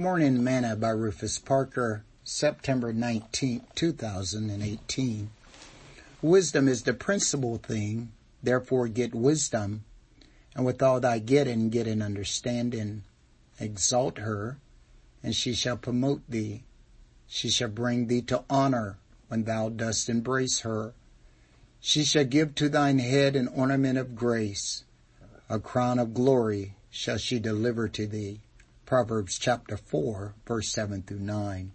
Morning Manna by Rufus Parker, September 19, 2018. Wisdom is the principal thing, therefore get wisdom, and with all thy getting get an understanding. Exalt her, and she shall promote thee. She shall bring thee to honor when thou dost embrace her. She shall give to thine head an ornament of grace. A crown of glory shall she deliver to thee. Proverbs chapter 4 verse 7 through 9.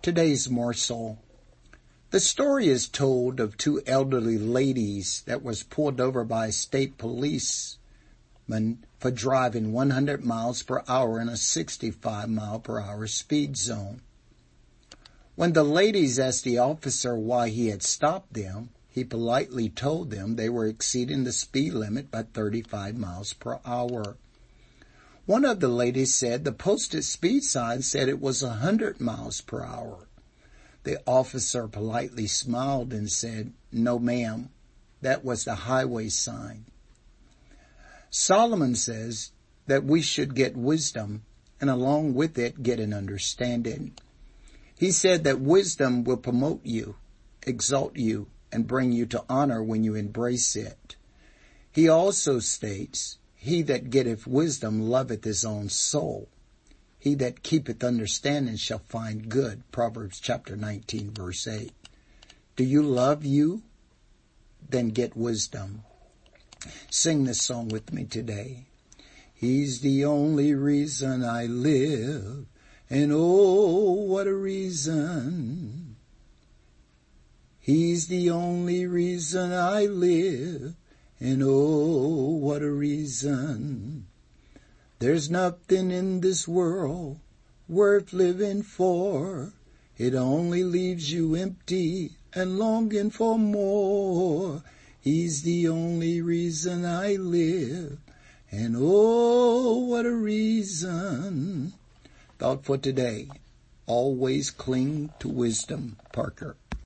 Today's morsel. The story is told of two elderly ladies that was pulled over by state policeman for driving 100 miles per hour in a 65 mile per hour speed zone. When the ladies asked the officer why he had stopped them, he politely told them they were exceeding the speed limit by 35 miles per hour. One of the ladies said the posted speed sign said it was a hundred miles per hour. The officer politely smiled and said, no ma'am, that was the highway sign. Solomon says that we should get wisdom and along with it get an understanding. He said that wisdom will promote you, exalt you, and bring you to honor when you embrace it. He also states he that getteth wisdom loveth his own soul. He that keepeth understanding shall find good. Proverbs chapter 19 verse 8. Do you love you? Then get wisdom. Sing this song with me today. He's the only reason I live. And oh, what a reason. He's the only reason I live. And oh, what a reason. There's nothing in this world worth living for. It only leaves you empty and longing for more. He's the only reason I live. And oh, what a reason. Thought for today. Always cling to wisdom, Parker.